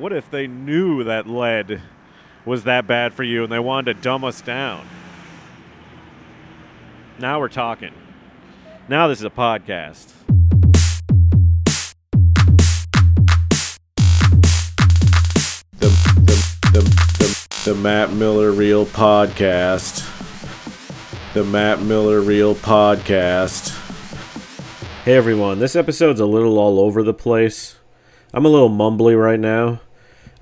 what if they knew that lead was that bad for you and they wanted to dumb us down? Now we're talking. Now this is a podcast. The, the, the, the, the Matt Miller Real Podcast. The Matt Miller Real Podcast. Hey everyone, this episode's a little all over the place. I'm a little mumbly right now.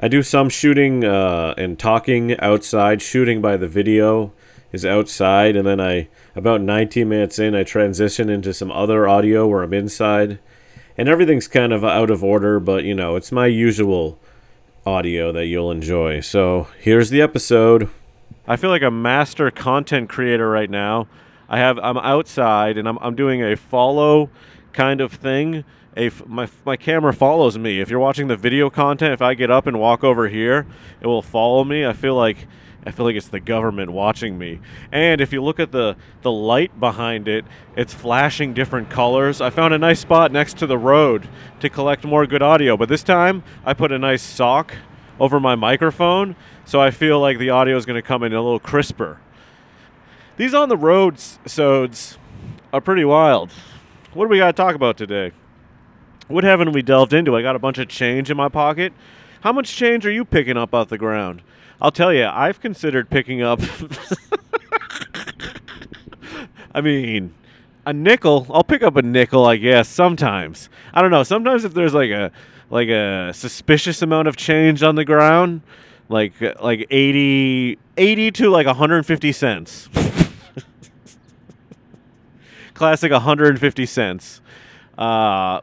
I do some shooting uh, and talking outside. Shooting by the video is outside, and then I, about 19 minutes in, I transition into some other audio where I'm inside. And everything's kind of out of order, but you know, it's my usual audio that you'll enjoy. So here's the episode. I feel like a master content creator right now. I have I'm outside and I'm I'm doing a follow kind of thing. My my camera follows me. If you're watching the video content, if I get up and walk over here, it will follow me. I feel like I feel like it's the government watching me. And if you look at the the light behind it, it's flashing different colors. I found a nice spot next to the road to collect more good audio, but this time I put a nice sock over my microphone, so I feel like the audio is going to come in a little crisper. These on the road sods are pretty wild. What do we got to talk about today? What haven't we delved into? I got a bunch of change in my pocket. How much change are you picking up off the ground? I'll tell you, I've considered picking up. I mean, a nickel. I'll pick up a nickel, I guess. Sometimes I don't know. Sometimes if there's like a like a suspicious amount of change on the ground, like like 80, 80 to like 150 cents. Classic 150 cents. Uh,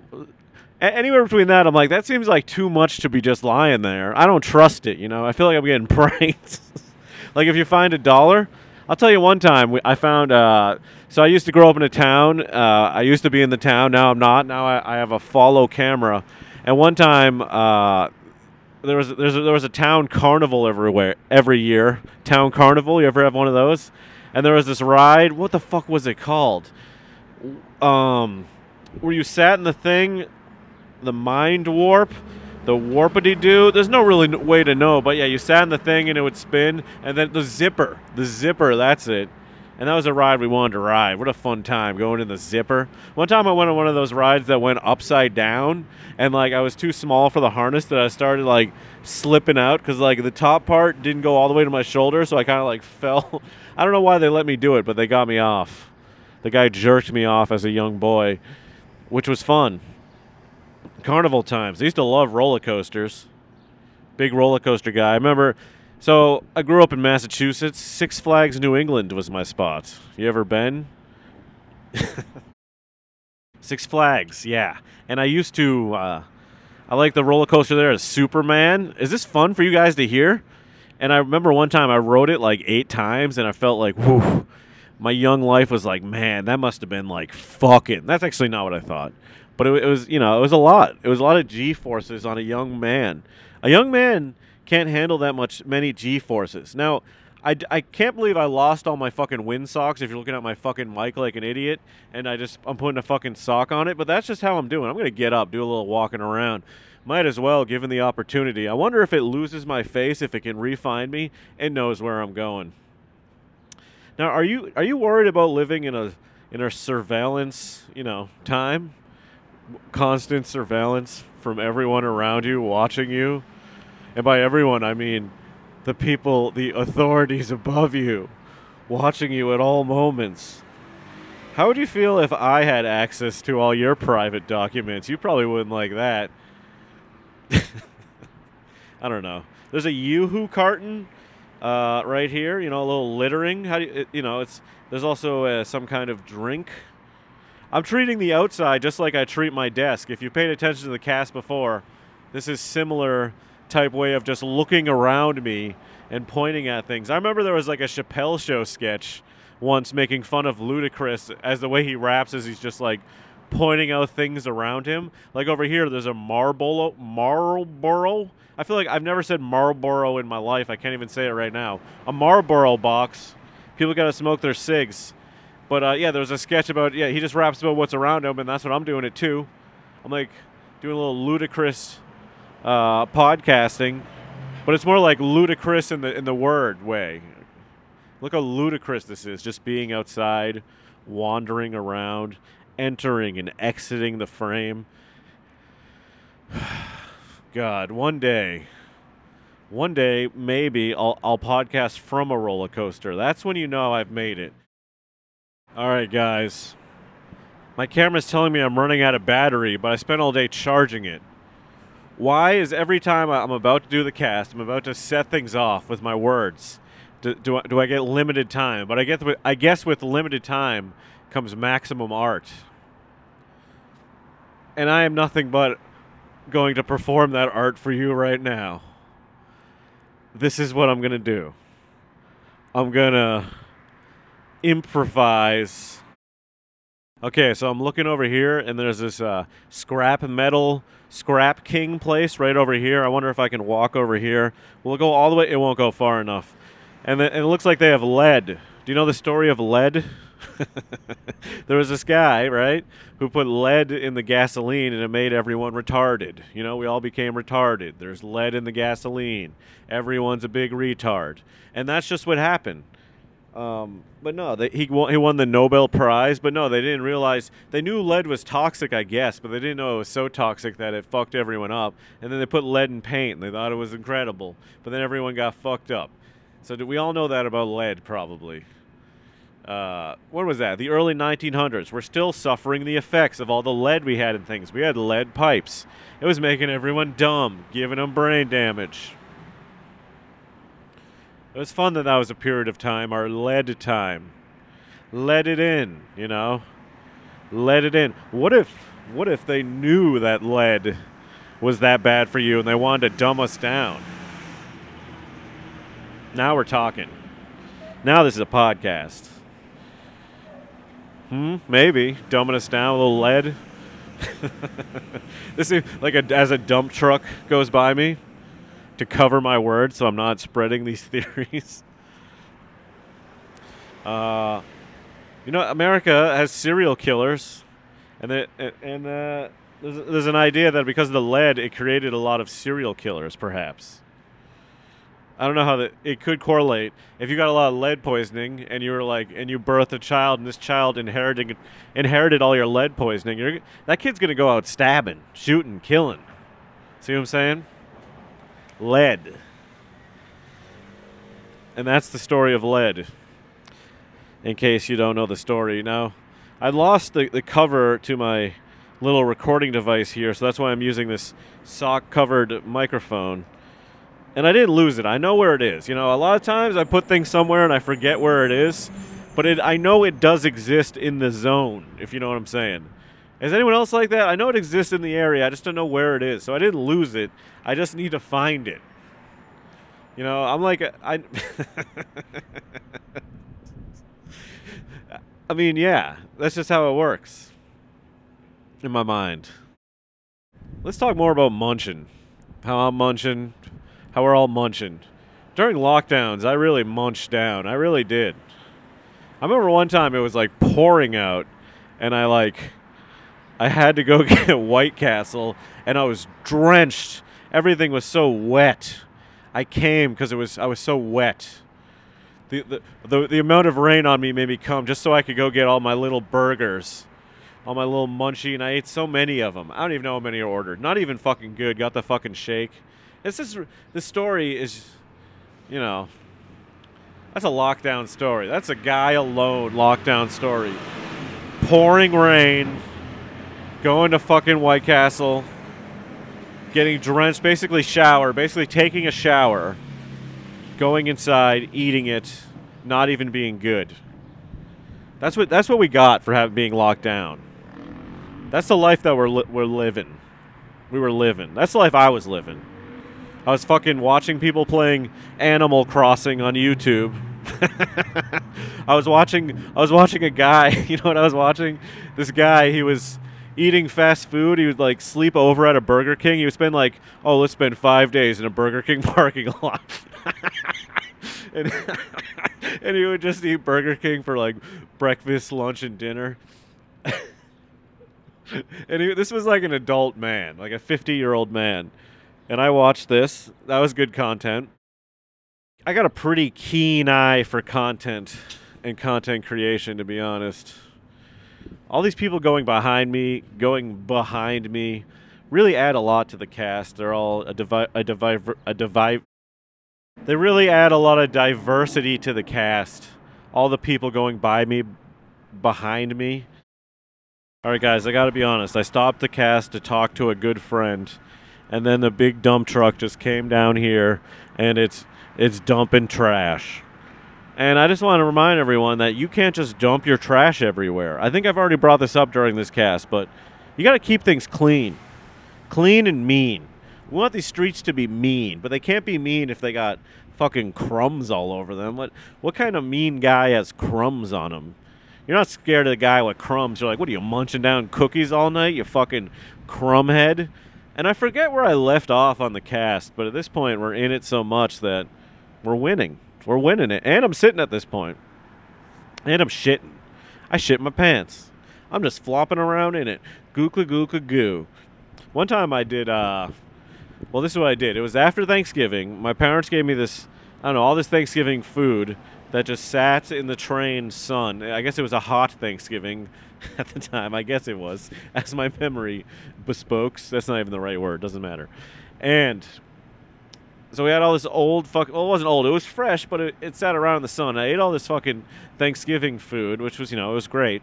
anywhere between that, I'm like, that seems like too much to be just lying there. I don't trust it, you know. I feel like I'm getting pranked. like if you find a dollar, I'll tell you one time we, I found. Uh, so I used to grow up in a town. Uh, I used to be in the town. Now I'm not. Now I, I have a follow camera. And one time, uh, there was there's a, there was a town carnival everywhere every year. Town carnival. You ever have one of those? And there was this ride. What the fuck was it called? Um, where you sat in the thing the mind warp, the warpity doo. There's no really way to know, but yeah, you sat in the thing and it would spin, and then the zipper, the zipper, that's it. And that was a ride we wanted to ride. What a fun time going in the zipper. One time I went on one of those rides that went upside down, and like I was too small for the harness that I started like slipping out because like the top part didn't go all the way to my shoulder, so I kind of like fell. I don't know why they let me do it, but they got me off. The guy jerked me off as a young boy, which was fun carnival times. I used to love roller coasters. Big roller coaster guy. I remember. So I grew up in Massachusetts. Six Flags New England was my spot. You ever been? Six Flags, yeah. And I used to. Uh, I like the roller coaster there Superman. Is this fun for you guys to hear? And I remember one time I rode it like eight times, and I felt like, whew. My young life was like, man, that must have been like fucking. That's actually not what I thought but it, it, was you know it was a lot. It was a lot of G forces on a young man. A young man can't handle that much many G forces. Now, I, I can't believe I lost all my fucking wind socks. If you're looking at my fucking mic like an idiot, and I just I'm putting a fucking sock on it, but that's just how I'm doing. I'm gonna get up, do a little walking around. Might as well, given the opportunity. I wonder if it loses my face, if it can refine me, and knows where I'm going. Now, are you are you worried about living in a in a surveillance, you know, time? Constant surveillance from everyone around you watching you. And by everyone, I mean the people, the authorities above you, watching you at all moments. How would you feel if I had access to all your private documents? You probably wouldn't like that. I don't know. There's a Yoo-hoo carton uh, right here. You know, a little littering. How do you, it, you know? It's there's also uh, some kind of drink I'm treating the outside just like I treat my desk. If you paid attention to the cast before, this is similar type way of just looking around me and pointing at things. I remember there was like a Chappelle show sketch once making fun of Ludacris as the way he raps is he's just like pointing out things around him. Like over here, there's a Marlboro. Marlboro. I feel like I've never said Marlboro in my life. I can't even say it right now. A Marlboro box. People got to smoke their cigs. But uh, yeah, there was a sketch about yeah he just raps about what's around him, and that's what I'm doing it too. I'm like doing a little Ludacris uh, podcasting, but it's more like ludicrous in the in the word way. Look how ludicrous this is, just being outside, wandering around, entering and exiting the frame. God, one day, one day maybe I'll I'll podcast from a roller coaster. That's when you know I've made it. All right, guys. My camera's telling me I'm running out of battery, but I spent all day charging it. Why is every time I'm about to do the cast, I'm about to set things off with my words, do, do, I, do I get limited time? But I get I guess with limited time comes maximum art. And I am nothing but going to perform that art for you right now. This is what I'm going to do. I'm going to improvise. Okay, so I'm looking over here, and there's this uh, scrap metal scrap king place right over here. I wonder if I can walk over here. We'll go all the way. It won't go far enough. And, and it looks like they have lead. Do you know the story of lead? there was this guy, right, who put lead in the gasoline and it made everyone retarded. You know, we all became retarded. There's lead in the gasoline. Everyone's a big retard. And that's just what happened. Um, but no, they, he won, he won the Nobel Prize. But no, they didn't realize they knew lead was toxic, I guess, but they didn't know it was so toxic that it fucked everyone up. And then they put lead in paint, and they thought it was incredible. But then everyone got fucked up. So we all know that about lead, probably. Uh, what was that? The early 1900s. We're still suffering the effects of all the lead we had in things. We had lead pipes. It was making everyone dumb, giving them brain damage. It was fun that that was a period of time, our lead time. Let it in, you know? Let it in. What if what if they knew that lead was that bad for you and they wanted to dumb us down? Now we're talking. Now this is a podcast. Hmm, maybe dumbing us down with a little lead. this is like a, as a dump truck goes by me to cover my words so I'm not spreading these theories. Uh, you know, America has serial killers, and it, and uh, there's, there's an idea that because of the lead, it created a lot of serial killers, perhaps. I don't know how that it could correlate. If you got a lot of lead poisoning and you were like, and you birthed a child, and this child inherited inherited all your lead poisoning, that kid's gonna go out stabbing, shooting, killing. See what I'm saying? Lead. And that's the story of lead. In case you don't know the story. Now, I lost the, the cover to my little recording device here, so that's why I'm using this sock covered microphone. And I didn't lose it. I know where it is. You know, a lot of times I put things somewhere and I forget where it is, but it, I know it does exist in the zone, if you know what I'm saying. Is anyone else like that? I know it exists in the area. I just don't know where it is. So I didn't lose it. I just need to find it. You know, I'm like I I mean, yeah, that's just how it works in my mind. Let's talk more about munching. How I'm munching, how we're all munching. During lockdowns, I really munched down. I really did. I remember one time it was like pouring out and I like I had to go get White Castle, and I was drenched. Everything was so wet. I came because it was I was so wet. The, the, the the amount of rain on me made me come just so I could go get all my little burgers, all my little munchie, and I ate so many of them. I don't even know how many I ordered. Not even fucking good. Got the fucking shake. This is the story is, you know, that's a lockdown story. That's a guy alone lockdown story. Pouring rain going to fucking White Castle, getting drenched, basically shower, basically taking a shower, going inside, eating it, not even being good. That's what that's what we got for having being locked down. That's the life that we're li- we're living. We were living. That's the life I was living. I was fucking watching people playing Animal Crossing on YouTube. I was watching I was watching a guy, you know what I was watching? This guy, he was eating fast food. He would like sleep over at a Burger King. He would spend like, oh, let's spend five days in a Burger King parking lot. and, and he would just eat Burger King for like breakfast, lunch, and dinner. and he, this was like an adult man, like a 50 year old man. and I watched this. That was good content. I got a pretty keen eye for content and content creation, to be honest. All these people going behind me, going behind me, really add a lot to the cast. They're all a divi- a divi- a divi- They really add a lot of diversity to the cast. All the people going by me, behind me. All right, guys, I got to be honest. I stopped the cast to talk to a good friend, and then the big dump truck just came down here, and it's it's dumping trash. And I just want to remind everyone that you can't just dump your trash everywhere. I think I've already brought this up during this cast, but you got to keep things clean. Clean and mean. We want these streets to be mean, but they can't be mean if they got fucking crumbs all over them. What what kind of mean guy has crumbs on him? You're not scared of the guy with crumbs. You're like, what are you munching down cookies all night? You fucking crumb head. And I forget where I left off on the cast, but at this point we're in it so much that we're winning. We're winning it. And I'm sitting at this point. And I'm shitting. I shit my pants. I'm just flopping around in it. Gookla gookla goo. One time I did uh well this is what I did. It was after Thanksgiving. My parents gave me this I don't know, all this Thanksgiving food that just sat in the train sun. I guess it was a hot Thanksgiving at the time. I guess it was, as my memory bespokes. That's not even the right word. Doesn't matter. And so we had all this old fuck. Well, it wasn't old. It was fresh, but it, it sat around in the sun. I ate all this fucking Thanksgiving food, which was you know it was great.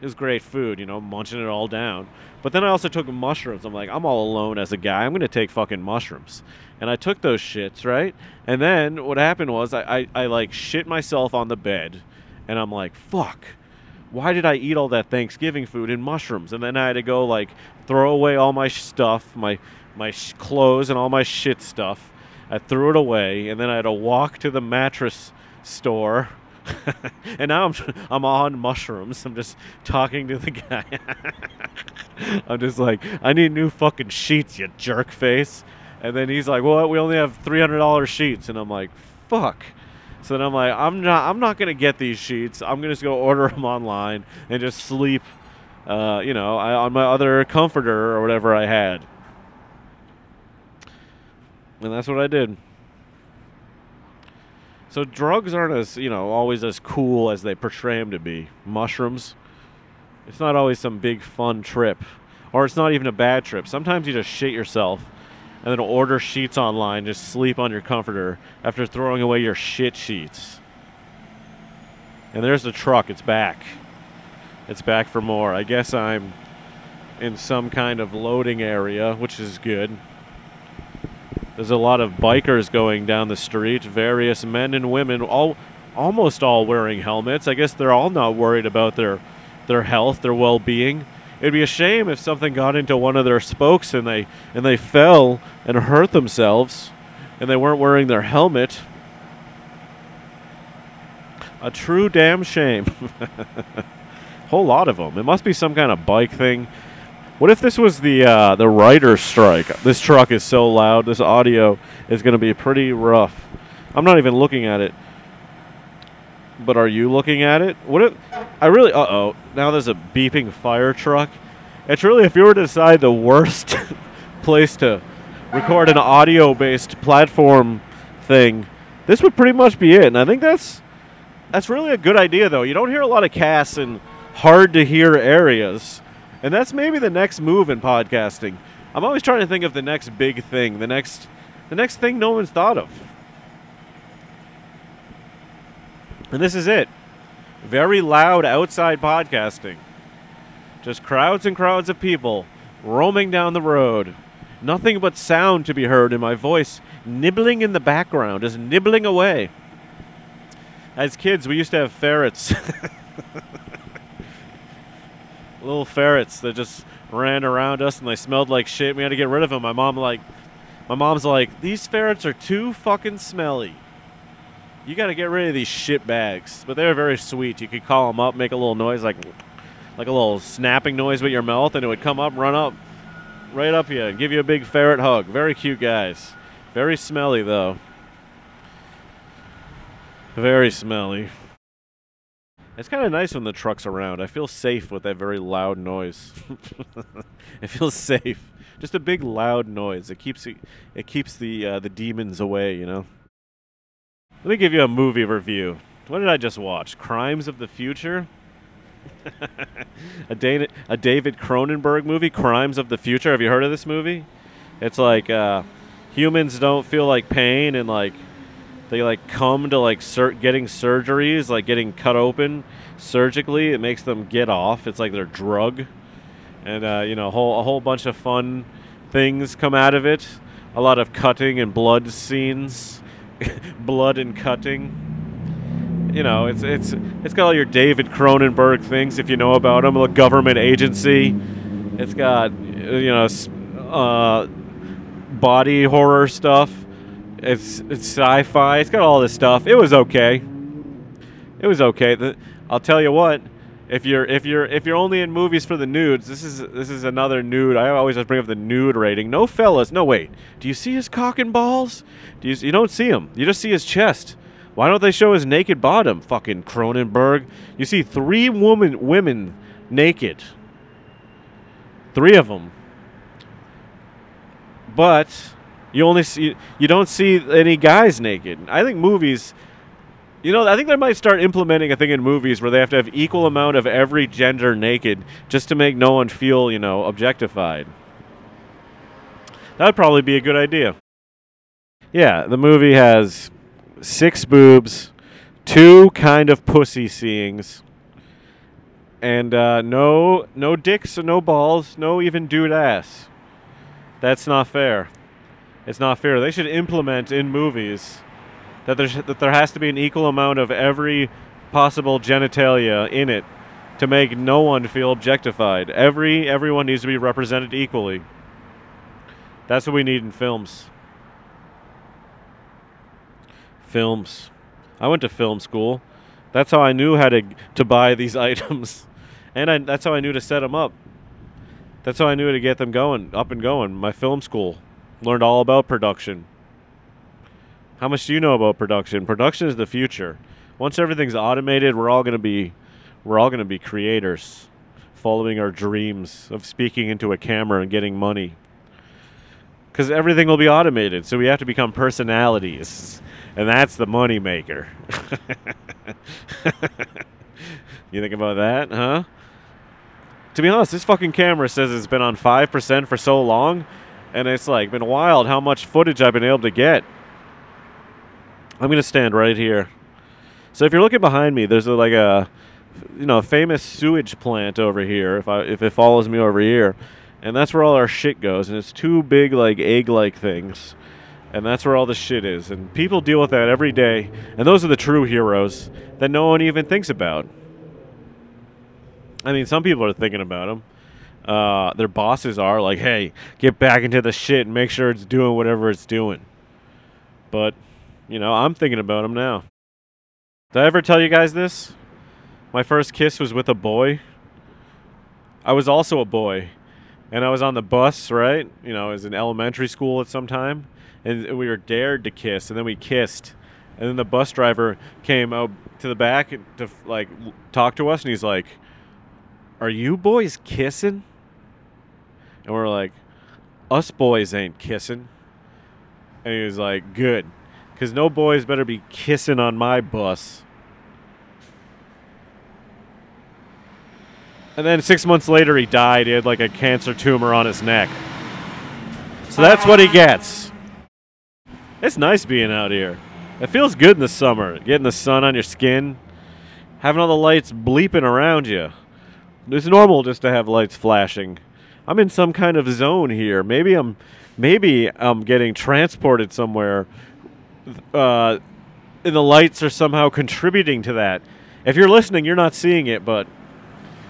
It was great food, you know, munching it all down. But then I also took mushrooms. I'm like, I'm all alone as a guy. I'm gonna take fucking mushrooms. And I took those shits, right? And then what happened was I, I, I like shit myself on the bed, and I'm like, fuck why did I eat all that Thanksgiving food and mushrooms? And then I had to go like throw away all my stuff, my my sh- clothes and all my shit stuff. I threw it away, and then I had to walk to the mattress store. and now I'm I'm on mushrooms. I'm just talking to the guy. I'm just like, I need new fucking sheets, you jerk face. And then he's like, "Well, we only have three hundred dollars sheets," and I'm like, "Fuck." So then I'm like, I'm not, I'm not gonna get these sheets. I'm gonna just go order them online and just sleep, uh, you know, I, on my other comforter or whatever I had. And that's what I did. So drugs aren't as, you know, always as cool as they portray them to be. Mushrooms, it's not always some big fun trip, or it's not even a bad trip. Sometimes you just shit yourself and then order sheets online, just sleep on your comforter after throwing away your shit sheets. And there's the truck, it's back. It's back for more. I guess I'm in some kind of loading area, which is good. There's a lot of bikers going down the street, various men and women, all almost all wearing helmets. I guess they're all not worried about their their health, their well-being. It'd be a shame if something got into one of their spokes and they and they fell and hurt themselves and they weren't wearing their helmet. A true damn shame. Whole lot of them. It must be some kind of bike thing. What if this was the uh, the writer's strike? This truck is so loud. This audio is going to be pretty rough. I'm not even looking at it. But are you looking at it? What if I really? Uh oh. Now there's a beeping fire truck. It's really if you were to decide the worst place to record an audio-based platform thing, this would pretty much be it. And I think that's that's really a good idea, though. You don't hear a lot of casts in hard to hear areas, and that's maybe the next move in podcasting. I'm always trying to think of the next big thing, the next the next thing no one's thought of. And this is it. Very loud outside podcasting. Just crowds and crowds of people roaming down the road. Nothing but sound to be heard, and my voice nibbling in the background, just nibbling away. As kids, we used to have ferrets. Little ferrets that just ran around us and they smelled like shit. We had to get rid of them. My mom like my mom's like, "These ferrets are too fucking smelly." you got to get rid of these shit bags. But they're very sweet. You could call them up, make a little noise like like a little snapping noise with your mouth, and it would come up, run up, right up you, and give you a big ferret hug. Very cute guys. Very smelly though. Very smelly. It's kind of nice when the truck's around. I feel safe with that very loud noise. it feels safe. Just a big loud noise. It keeps it, it keeps the uh, the demons away. You know. Let me give you a movie review. What did I just watch? Crimes of the Future. a, Dana, a David Cronenberg movie, Crimes of the Future. Have you heard of this movie? It's like uh, humans don't feel like pain and like they like come to like sur- getting surgeries, like getting cut open surgically. It makes them get off. It's like their drug, and uh, you know, a whole a whole bunch of fun things come out of it. A lot of cutting and blood scenes, blood and cutting. You know, it's it's it's got all your David Cronenberg things if you know about him. A government agency. It's got you know uh, body horror stuff it's it's sci-fi. It's got all this stuff. It was okay. It was okay. The, I'll tell you what. If you're if you're if you're only in movies for the nudes, this is this is another nude. I always just bring up the nude rating. No fellas. No wait. Do you see his cock and balls? Do you you don't see him? You just see his chest. Why don't they show his naked bottom? Fucking Cronenberg. You see three woman women naked. Three of them. But you only see you don't see any guys naked. I think movies you know, I think they might start implementing a thing in movies where they have to have equal amount of every gender naked just to make no one feel, you know, objectified. That would probably be a good idea. Yeah, the movie has six boobs, two kind of pussy seeings, and uh, no no dicks, no balls, no even dude ass. That's not fair. It's not fair. They should implement in movies that there that there has to be an equal amount of every possible genitalia in it to make no one feel objectified. Every everyone needs to be represented equally. That's what we need in films. Films. I went to film school. That's how I knew how to to buy these items, and I, that's how I knew to set them up. That's how I knew to get them going, up and going. My film school. Learned all about production. How much do you know about production? Production is the future. Once everything's automated, we're all going to be we're all going to be creators, following our dreams of speaking into a camera and getting money. Cuz everything will be automated, so we have to become personalities. And that's the money maker. you think about that, huh? To be honest, this fucking camera says it's been on 5% for so long and it's like been wild how much footage I've been able to get. I'm gonna stand right here. So if you're looking behind me, there's a, like a you know famous sewage plant over here. If I if it follows me over here, and that's where all our shit goes, and it's two big like egg-like things, and that's where all the shit is. And people deal with that every day, and those are the true heroes that no one even thinks about. I mean, some people are thinking about them uh, their bosses are like, hey, get back into the shit and make sure it's doing whatever it's doing. But, you know, I'm thinking about them now. Did I ever tell you guys this? My first kiss was with a boy. I was also a boy. And I was on the bus, right? You know, I was in elementary school at some time. And we were dared to kiss. And then we kissed. And then the bus driver came out to the back to, like, talk to us. And he's like, Are you boys kissing? And we're like, us boys ain't kissing. And he was like, good. Because no boys better be kissing on my bus. And then six months later, he died. He had like a cancer tumor on his neck. So that's what he gets. It's nice being out here. It feels good in the summer, getting the sun on your skin, having all the lights bleeping around you. It's normal just to have lights flashing. I'm in some kind of zone here. Maybe I'm maybe I'm getting transported somewhere. Uh, and the lights are somehow contributing to that. If you're listening, you're not seeing it, but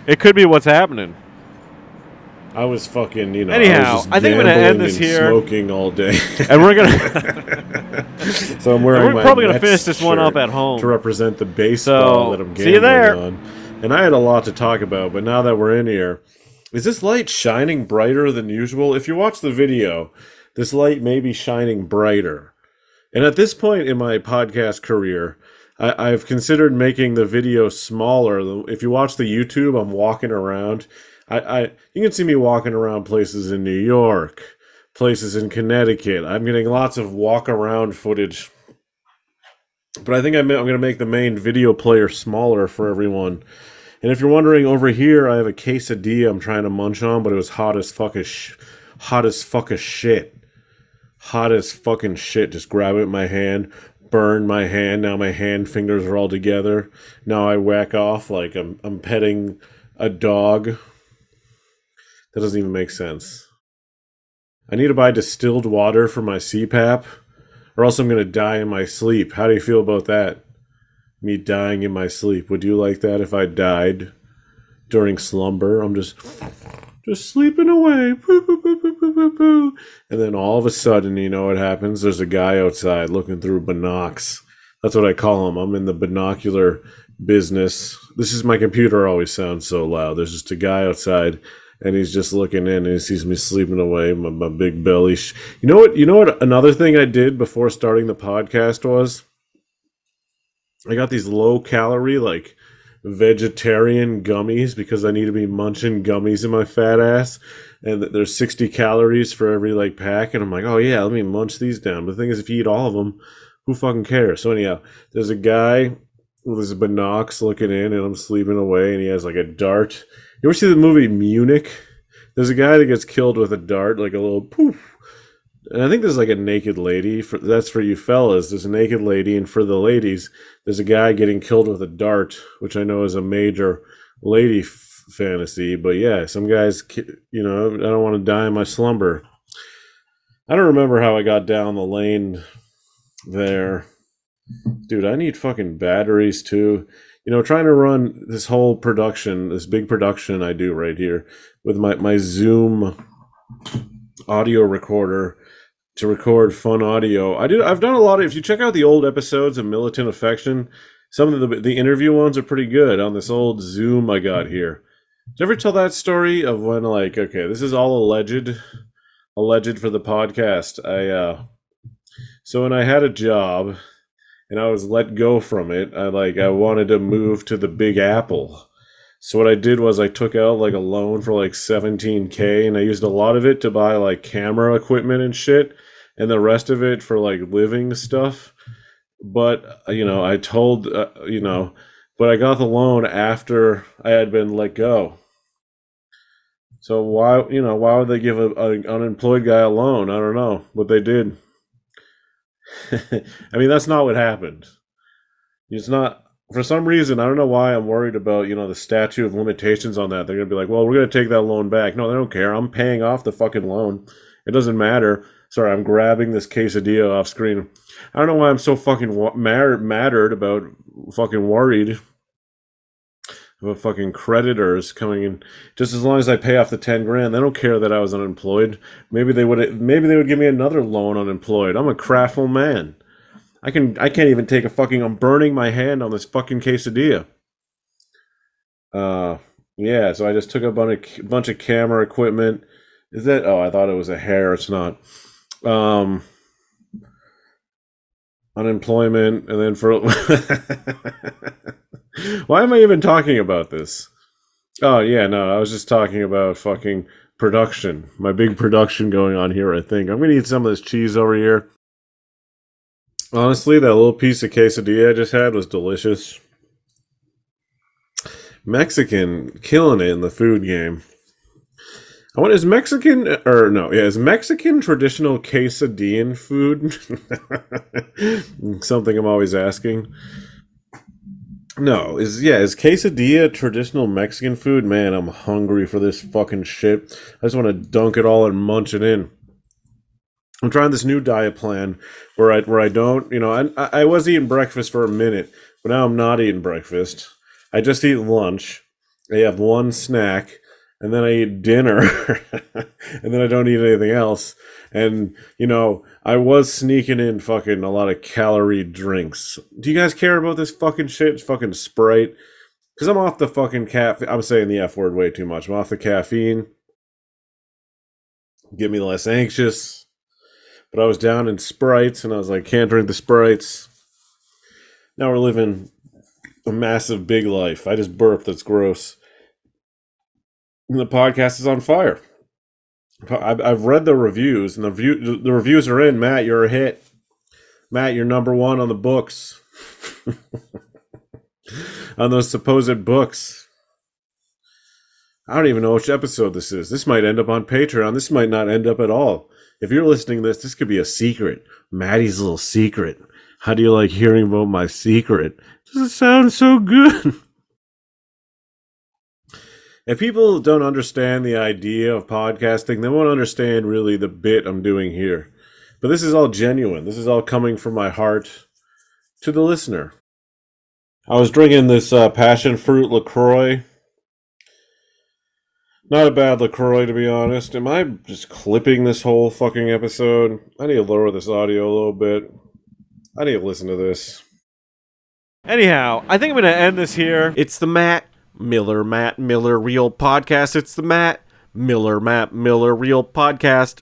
it could be what's happening. I was fucking, you know. Anyhow, I, I think I'm gonna end this here. Smoking all day, and we're gonna. so I'm wearing. we're probably gonna finish this one up at home to represent the baseball so, that I'm gambling see you there. on. And I had a lot to talk about, but now that we're in here, is this light shining brighter than usual? If you watch the video, this light may be shining brighter. And at this point in my podcast career, I, I've considered making the video smaller. If you watch the YouTube, I'm walking around. I, I you can see me walking around places in New York, places in Connecticut. I'm getting lots of walk around footage. But I think I'm going to make the main video player smaller for everyone. And if you're wondering, over here I have a quesadilla I'm trying to munch on, but it was hot as fuck as sh- hot as fuck as shit. Hot as fucking shit. Just grab it in my hand, burn my hand. Now my hand fingers are all together. Now I whack off like I'm I'm petting a dog. That doesn't even make sense. I need to buy distilled water for my CPAP, or else I'm gonna die in my sleep. How do you feel about that? Me dying in my sleep. Would you like that if I died during slumber? I'm just just sleeping away. And then all of a sudden, you know what happens? There's a guy outside looking through binocs. That's what I call him. I'm in the binocular business. This is my computer always sounds so loud. There's just a guy outside and he's just looking in and he sees me sleeping away, my, my big belly. You know what? You know what? Another thing I did before starting the podcast was I got these low calorie, like vegetarian gummies because I need to be munching gummies in my fat ass. And there's 60 calories for every like pack. And I'm like, oh yeah, let me munch these down. But the thing is, if you eat all of them, who fucking cares? So anyhow, there's a guy with his binocs looking in, and I'm sleeping away, and he has like a dart. You ever see the movie Munich? There's a guy that gets killed with a dart, like a little poof. And I think there's like a naked lady. For that's for you fellas. There's a naked lady, and for the ladies, there's a guy getting killed with a dart, which I know is a major lady f- fantasy. But yeah, some guys, you know, I don't want to die in my slumber. I don't remember how I got down the lane there. Dude, I need fucking batteries too. You know, trying to run this whole production, this big production I do right here with my, my Zoom audio recorder to record fun audio. I did. I've done a lot of. If you check out the old episodes of Militant Affection, some of the the interview ones are pretty good on this old Zoom I got here. Did you ever tell that story of when like okay, this is all alleged, alleged for the podcast. I uh, so when I had a job and I was let go from it, I like I wanted to move to the Big Apple. So what I did was I took out like a loan for like 17k and I used a lot of it to buy like camera equipment and shit and the rest of it for like living stuff. But uh, you know, I told uh, you know, but I got the loan after I had been let go. So why, you know, why would they give a, a unemployed guy a loan? I don't know, but they did. I mean, that's not what happened. It's not for some reason, I don't know why I'm worried about, you know, the statute of limitations on that. They're going to be like, well, we're going to take that loan back. No, they don't care. I'm paying off the fucking loan. It doesn't matter. Sorry, I'm grabbing this quesadilla off screen. I don't know why I'm so fucking wa- mattered about fucking worried about fucking creditors coming in. Just as long as I pay off the 10 grand, they don't care that I was unemployed. Maybe they would maybe they would give me another loan unemployed. I'm a craftful man. I can I can't even take a fucking I'm burning my hand on this fucking quesadilla. Uh yeah, so I just took a bunch of, bunch of camera equipment. Is that oh I thought it was a hair, it's not. Um unemployment and then for Why am I even talking about this? Oh yeah, no, I was just talking about fucking production. My big production going on here, I think. I'm gonna eat some of this cheese over here. Honestly, that little piece of quesadilla I just had was delicious. Mexican killing it in the food game. I want is Mexican or no? Yeah, is Mexican traditional quesadillan food? Something I'm always asking. No, is yeah, is quesadilla traditional Mexican food? Man, I'm hungry for this fucking shit. I just want to dunk it all and munch it in. I'm trying this new diet plan where I where I don't, you know, I I was eating breakfast for a minute, but now I'm not eating breakfast. I just eat lunch. I have one snack, and then I eat dinner, and then I don't eat anything else. And you know, I was sneaking in fucking a lot of calorie drinks. Do you guys care about this fucking shit? It's fucking Sprite. Because I'm off the fucking caffeine. I'm saying the F word way too much. I'm off the caffeine. Get me less anxious but I was down in sprites and I was like, can't drink the sprites. Now we're living a massive big life. I just burped. That's gross. And the podcast is on fire. I've, read the reviews, and the view the reviews are in. Matt, you're a hit. Matt, you're number one on the books. on those supposed books. I don't even know which episode this is. This might end up on Patreon. This might not end up at all. If you're listening to this, this could be a secret. Maddie's little secret. How do you like hearing about my secret? Does it sound so good? if people don't understand the idea of podcasting, they won't understand really the bit I'm doing here. But this is all genuine. This is all coming from my heart to the listener. I was drinking this uh, passion fruit LaCroix. Not a bad LaCroix, to be honest. Am I just clipping this whole fucking episode? I need to lower this audio a little bit. I need to listen to this. Anyhow, I think I'm going to end this here. It's the Matt Miller, Matt Miller Real Podcast. It's the Matt Miller, Matt Miller Real Podcast.